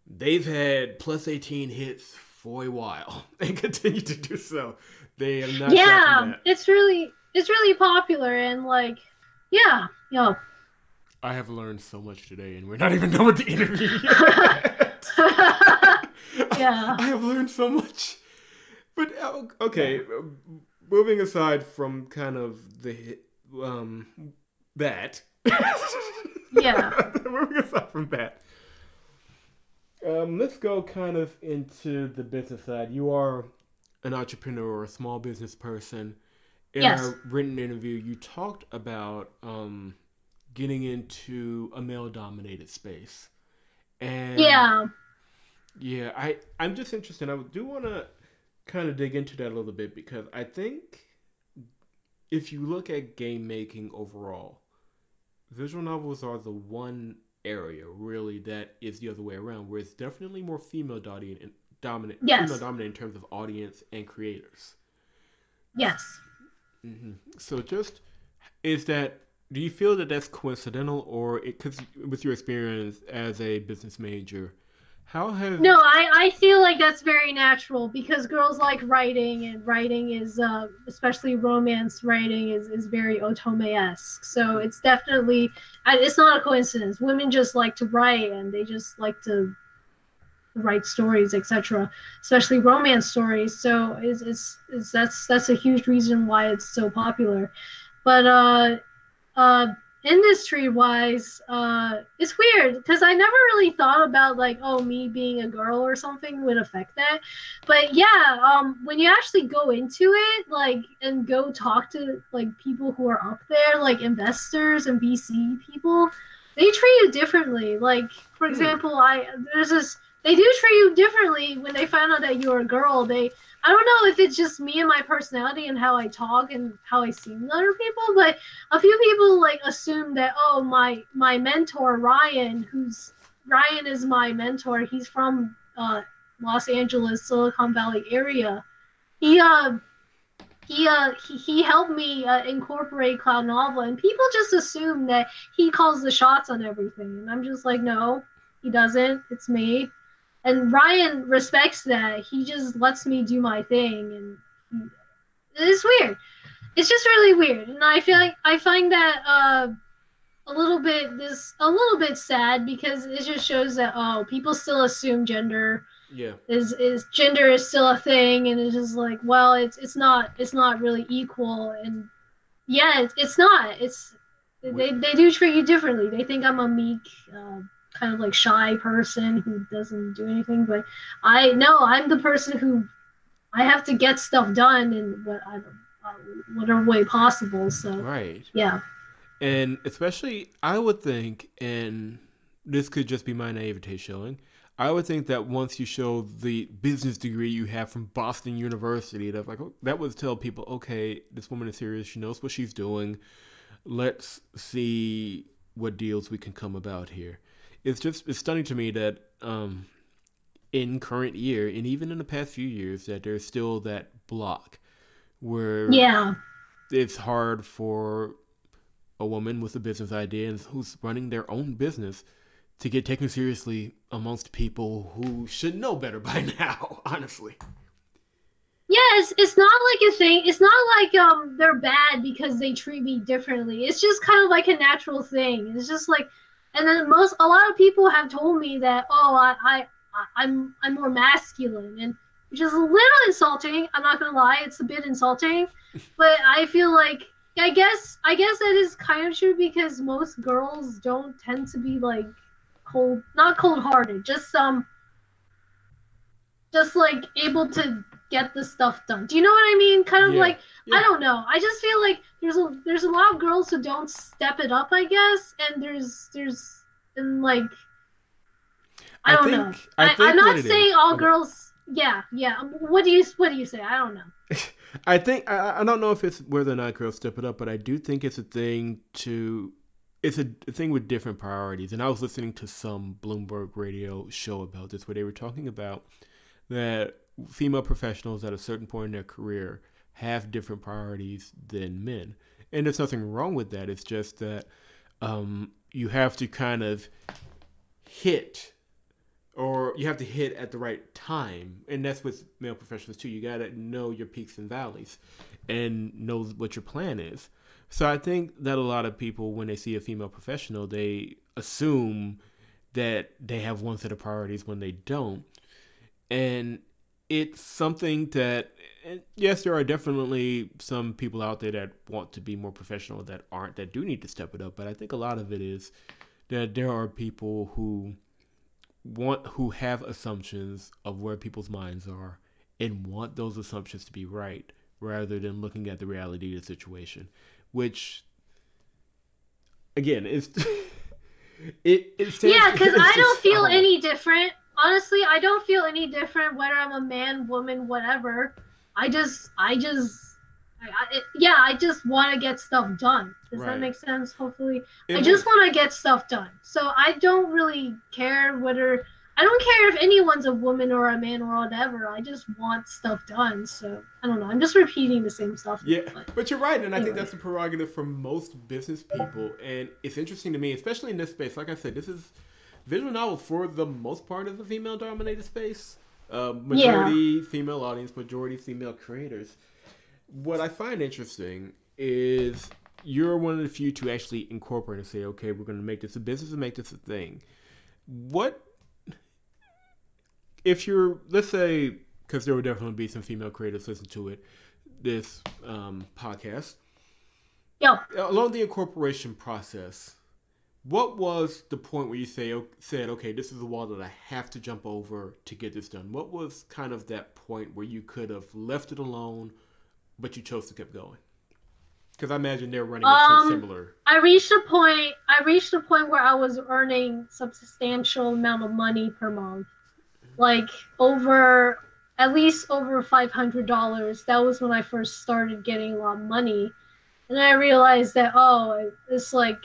A: they've had plus 18 hits for a while [laughs] and continue to do so. They have not.
B: Yeah, it's really it's really popular and like yeah, yeah.
A: I have learned so much today, and we're not even done with the interview [laughs]
B: yeah. [laughs]
A: I have learned so much. But uh, okay, yeah. Moving aside from kind of the um that.
B: yeah. [laughs]
A: moving aside from that. Um, let's go kind of into the business side. You are an entrepreneur or a small business person. In
B: yes.
A: our written interview, you talked about um, getting into a male-dominated space. And
B: yeah.
A: Yeah, I I'm just interested. I do want to kind of dig into that a little bit because I think if you look at game making overall, visual novels are the one area really that is the other way around, where it's definitely more female dominant, dominant
B: yes.
A: female dominant in terms of audience and creators.
B: Yes.
A: Mm-hmm. So just is that do you feel that that's coincidental or because with your experience as a business major how have
B: no I, I feel like that's very natural because girls like writing and writing is uh, especially romance writing is, is very otome-esque. So it's definitely it's not a coincidence. Women just like to write and they just like to write stories etc especially romance stories. So it's, it's that's that's a huge reason why it's so popular. But uh uh, industry wise, uh, it's weird because I never really thought about like, oh, me being a girl or something would affect that. But yeah, um, when you actually go into it, like, and go talk to like people who are up there, like investors and VC people, they treat you differently. Like, for hmm. example, I there's this they do treat you differently when they find out that you're a girl. They I don't know if it's just me and my personality and how I talk and how I seem to other people, but a few people like assume that oh my my mentor Ryan, who's Ryan is my mentor. He's from uh, Los Angeles, Silicon Valley area. He uh he uh he, he helped me uh, incorporate cloud novel and people just assume that he calls the shots on everything and i'm just like no he doesn't it's me and Ryan respects that. He just lets me do my thing, and it's weird. It's just really weird, and I feel like I find that uh, a little bit this a little bit sad because it just shows that oh people still assume gender
A: yeah.
B: is is gender is still a thing and it's just like well it's it's not it's not really equal. And yeah it's, it's not. It's they, they do treat you differently. They think i'm a meek uh, kind of like shy person who doesn't do anything. But I know I'm the person who I have to get stuff done in what I uh, whatever way possible. So
A: right,
B: yeah.
A: And especially, I would think, and this could just be my naivete showing. I would think that once you show the business degree you have from Boston University, that like oh, that would tell people, okay, this woman is serious. She knows what she's doing. Let's see what deals we can come about here it's just it's stunning to me that um, in current year and even in the past few years that there's still that block where
B: yeah.
A: it's hard for a woman with a business idea and who's running their own business to get taken seriously amongst people who should know better by [laughs] now honestly.
B: Yeah it's, it's not like a thing it's not like um they're bad because they treat me differently. It's just kind of like a natural thing. It's just like and then most a lot of people have told me that oh I, I I'm I'm more masculine and which is a little insulting. I'm not gonna lie, it's a bit insulting, [laughs] but I feel like I guess I guess that is kind of true because most girls don't tend to be like cold, not cold-hearted, just um, just like able to get the stuff done. Do you know what I mean? Kind of yeah. like yeah. I don't know. I just feel like there's a there's a lot of girls who don't step it up, I guess, and there's there's and like I, I don't think, know. I, am not saying is, all okay. girls. Yeah, yeah. What do you what do you say? I don't know. [laughs]
A: I think I, I don't know if it's whether or not girls step it up, but I do think it's a thing to it's a, a thing with different priorities. And I was listening to some Bloomberg radio show about this where they were talking about that female professionals at a certain point in their career have different priorities than men. And there's nothing wrong with that. It's just that um, you have to kind of hit or you have to hit at the right time and that's with male professionals too you got to know your peaks and valleys and know what your plan is so i think that a lot of people when they see a female professional they assume that they have one set of priorities when they don't and it's something that yes there are definitely some people out there that want to be more professional that aren't that do need to step it up but i think a lot of it is that there are people who want who have assumptions of where people's minds are and want those assumptions to be right rather than looking at the reality of the situation which again is [laughs]
B: it, it yeah because i don't [laughs] feel any different honestly i don't feel any different whether i'm a man woman whatever i just i just I, it, yeah, I just want to get stuff done. Does right. that make sense? Hopefully, it I just want to get stuff done. So I don't really care whether I don't care if anyone's a woman or a man or whatever. I just want stuff done. So I don't know. I'm just repeating the same stuff.
A: Yeah, but, but you're right, and anyway. I think that's the prerogative for most business people. And it's interesting to me, especially in this space. Like I said, this is visual novel for the most part is a female-dominated space. Uh, majority yeah. female audience, majority female creators what I find interesting is you're one of the few to actually incorporate and say, okay, we're going to make this a business and make this a thing. What if you're, let's say, because there will definitely be some female creators listen to it, this um, podcast.
B: Yeah.
A: Along the incorporation process, what was the point where you say said, okay, this is a wall that I have to jump over to get this done? What was kind of that point where you could have left it alone but you chose to keep going? Because I imagine they're running um, similar.
B: I reached a point. I reached a point where I was earning substantial amount of money per month, like over at least over five hundred dollars. That was when I first started getting a lot of money, and I realized that oh, it's like,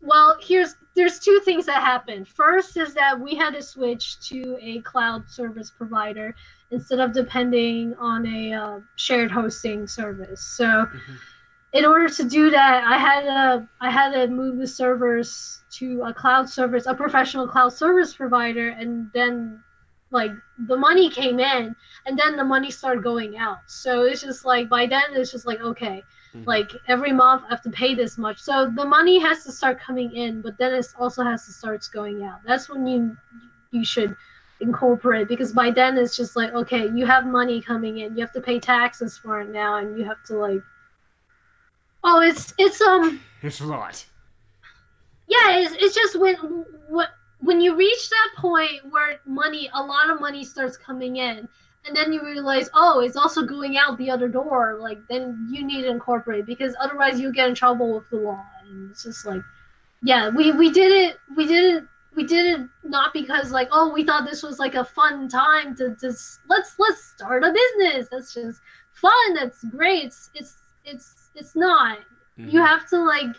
B: well, here's there's two things that happened. First is that we had to switch to a cloud service provider instead of depending on a uh, shared hosting service. So, mm-hmm. in order to do that, I had to I had to move the servers to a cloud service, a professional cloud service provider, and then like the money came in, and then the money started going out. So it's just like by then it's just like okay. Mm-hmm. Like every month I have to pay this much, so the money has to start coming in, but then it also has to start going out. That's when you you should incorporate because by then it's just like okay you have money coming in you have to pay taxes for it now and you have to like oh it's it's um
A: it's a lot
B: yeah it's, it's just when what when you reach that point where money a lot of money starts coming in and then you realize oh it's also going out the other door like then you need to incorporate because otherwise you get in trouble with the law. And it's just like yeah we we did it we did it we did it not because like oh we thought this was like a fun time to just let's let's start a business. That's just fun. That's great. It's it's it's, it's not. Mm-hmm. you have to like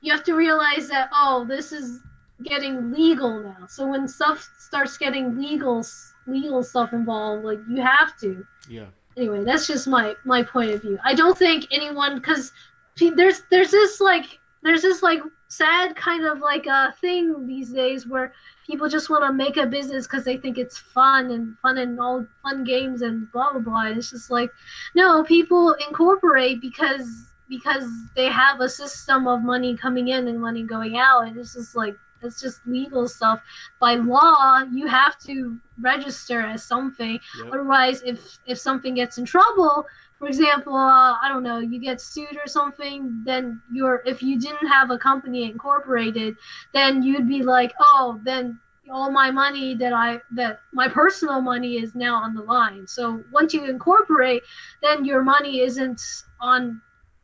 B: you have to realize that oh this is getting legal now. So when stuff starts getting legal legal stuff involved like you have to.
A: Yeah.
B: Anyway that's just my my point of view. I don't think anyone because there's there's this like there's this like sad kind of like a thing these days where people just want to make a business because they think it's fun and fun and all fun games and blah blah blah. it's just like no, people incorporate because because they have a system of money coming in and money going out, and it's just like it's just legal stuff. By law, you have to register as something. Yep. Otherwise, if if something gets in trouble, for example, uh, I don't know, you get sued or something, then you're if you didn't have a company incorporated, then you'd be like, oh, then all my money that I that my personal money is now on the line. So once you incorporate, then your money isn't on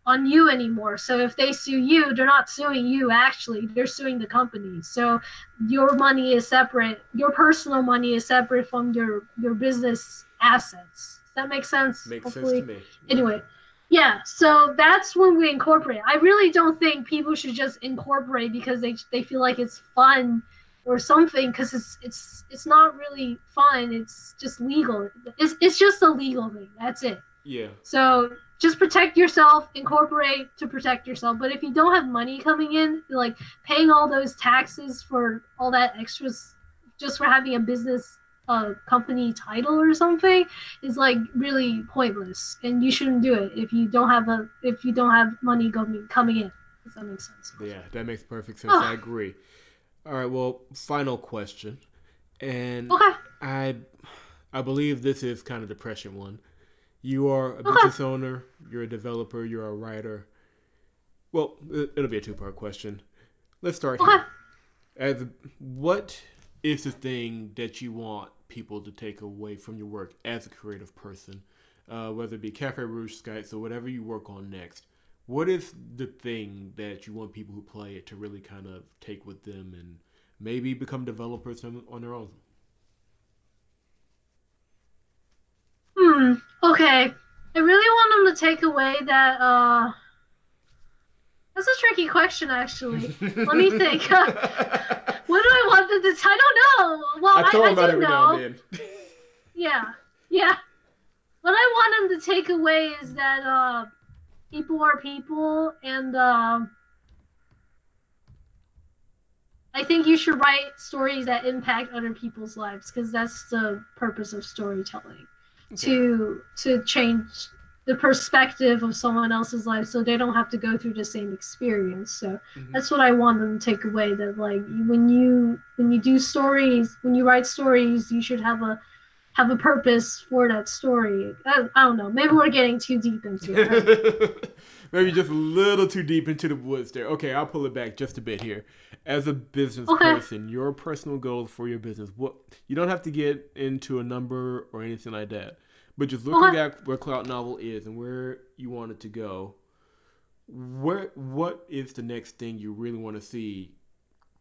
B: on you anymore. So if they sue you, they're not suing you actually, they're suing the company. So your money is separate. Your personal money is separate from your your business assets Does that make sense?
A: Makes Hopefully. sense to me.
B: Anyway, yeah. So that's when we incorporate. I really don't think people should just incorporate because they they feel like it's fun or something because it's it's it's not really fun. It's just legal. It's it's just a legal thing. That's it.
A: Yeah.
B: So just protect yourself, incorporate to protect yourself. But if you don't have money coming in, like paying all those taxes for all that extras just for having a business uh, company title or something is like really pointless, and you shouldn't do it if you don't have a if you don't have money going coming in. Does that make sense?
A: Yeah, that makes perfect sense. I agree. All right, well, final question, and
B: okay.
A: I I believe this is kind of the prescient one. You are a business owner, you're a developer, you're a writer. Well, it'll be a two-part question. Let's start here. As what is the thing that you want people to take away from your work as a creative person, uh, whether it be Cafe Rouge, Skype, or whatever you work on next? What is the thing that you want people who play it to really kind of take with them and maybe become developers on their own?
B: Okay. I really want them to take away that. Uh, that's a tricky question, actually. Let me think. [laughs] what do I want them to? I don't know. Well, I, I, I do know. Now and then. yeah. Yeah. What I want them to take away is that uh, people are people, and uh, I think you should write stories that impact other people's lives because that's the purpose of storytelling to to change the perspective of someone else's life so they don't have to go through the same experience. So mm-hmm. that's what i want them to take away that like when you when you do stories when you write stories you should have a have a purpose for that story. I, I don't know. Maybe we're getting too deep into
A: it [laughs] maybe just a little too deep into the woods there okay i'll pull it back just a bit here as a business okay. person, your personal goals for your business. What you don't have to get into a number or anything like that, but just looking okay. at where Cloud Novel is and where you want it to go. Where what is the next thing you really want to see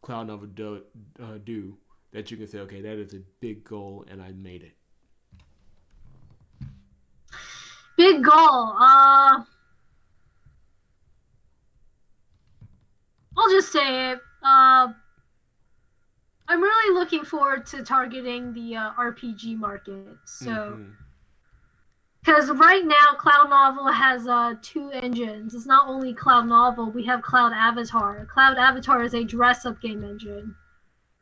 A: Cloud Novel do, uh, do that you can say, okay, that is a big goal and I made it.
B: Big goal. Uh, I'll just say it. Uh, I'm really looking forward to targeting the uh, RPG market. So, because mm-hmm. right now Cloud Novel has uh, two engines. It's not only Cloud Novel. We have Cloud Avatar. Cloud Avatar is a dress-up game engine,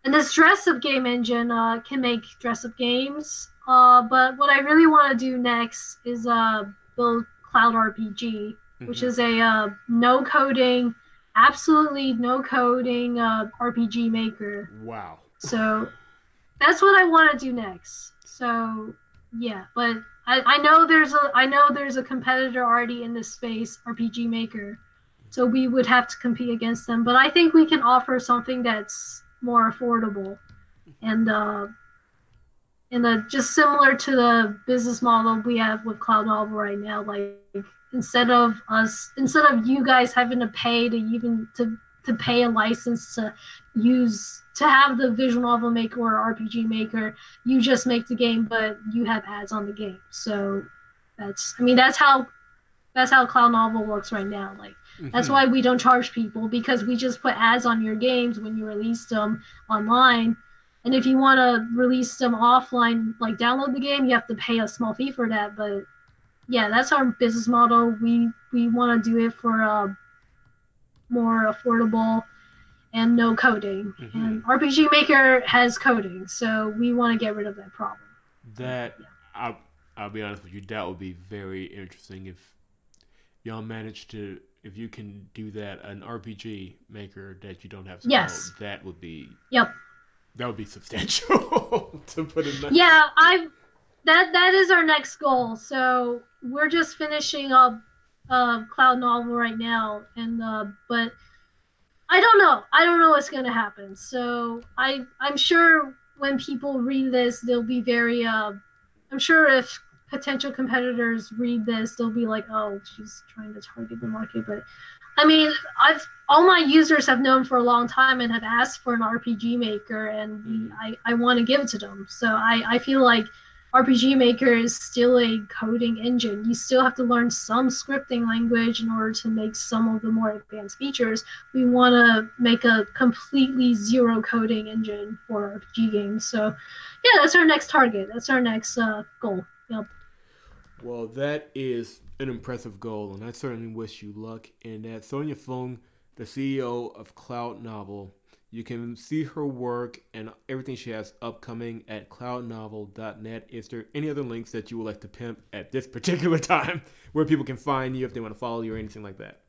B: and this dress-up game engine uh, can make dress-up games. Uh, but what I really want to do next is uh, build Cloud RPG, mm-hmm. which is a uh, no coding absolutely no coding uh, RPG maker.
A: Wow.
B: So that's what I want to do next. So yeah, but I, I know there's a I know there's a competitor already in this space, RPG maker. So we would have to compete against them. But I think we can offer something that's more affordable and uh, and uh, just similar to the business model we have with Cloud Novel right now, like instead of us instead of you guys having to pay to even to to pay a license to use to have the visual novel maker or RPG maker, you just make the game, but you have ads on the game. So that's I mean that's how that's how Cloud Novel works right now. Like mm-hmm. that's why we don't charge people because we just put ads on your games when you release them online. And if you want to release them offline, like download the game, you have to pay a small fee for that. But yeah, that's our business model. We we want to do it for uh, more affordable and no coding. Mm-hmm. And RPG Maker has coding, so we want to get rid of that problem.
A: That yeah. I'll, I'll be honest with you, that would be very interesting if y'all manage to if you can do that an RPG maker that you don't have to
B: yes.
A: that would be
B: yep
A: that would be substantial [laughs] to put
B: in. Yeah, I that that is our next goal. So we're just finishing up uh, Cloud Novel right now, and uh, but I don't know. I don't know what's gonna happen. So I I'm sure when people read this, they'll be very. Uh, I'm sure if potential competitors read this, they'll be like, oh, she's trying to target the market. But I mean, I've all my users have known for a long time and have asked for an RPG maker, and we, I I want to give it to them. So I I feel like RPG Maker is still a coding engine. You still have to learn some scripting language in order to make some of the more advanced features. We want to make a completely zero coding engine for RPG games. So, yeah, that's our next target. That's our next uh, goal. Yep.
A: Well, that is an impressive goal, and I certainly wish you luck in that. Sonya Fung, the CEO of Cloud Novel, you can see her work and everything she has upcoming at cloudnovel.net. Is there any other links that you would like to pimp at this particular [laughs] time where people can find you if they want to follow you or anything like that?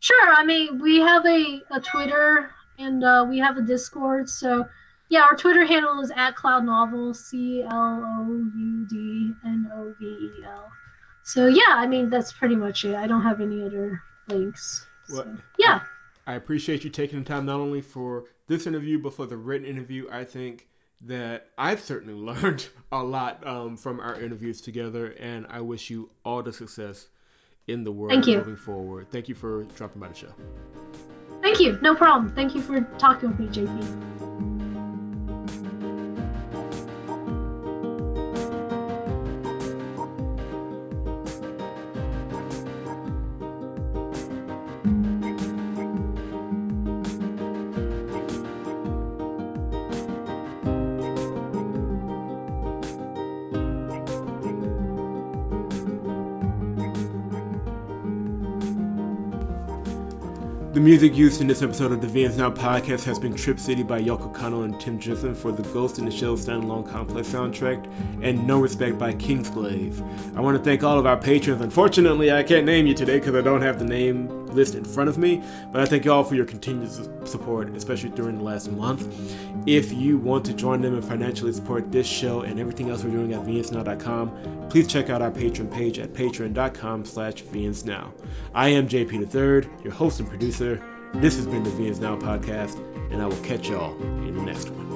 B: Sure. I mean, we have a, a Twitter and uh, we have a Discord. So, yeah, our Twitter handle is at Cloud Novel, C L O U D N O V E L. So, yeah, I mean, that's pretty much it. I don't have any other links. So, well, yeah.
A: I appreciate you taking the time not only for this interview, but for the written interview. I think that I've certainly [laughs] learned a lot um, from our interviews together, and I wish you all the success in the world moving forward. Thank you for dropping by the show.
B: Thank you. No problem. Thank you for talking with me, JP.
A: Music used in this episode of the VNs Now podcast has been Trip City by Yoko Kanno and Tim Jensen for the Ghost in the Shell standalone complex soundtrack, and No Respect by Kingslave. I want to thank all of our patrons. Unfortunately, I can't name you today because I don't have the name list in front of me, but I thank you all for your continued support, especially during the last month. If you want to join them and financially support this show and everything else we're doing at vnsnow.com, please check out our Patreon page at patreon.com slash vnsnow. I am JP III, your host and producer. This has been the VNs Now podcast, and I will catch y'all in the next one.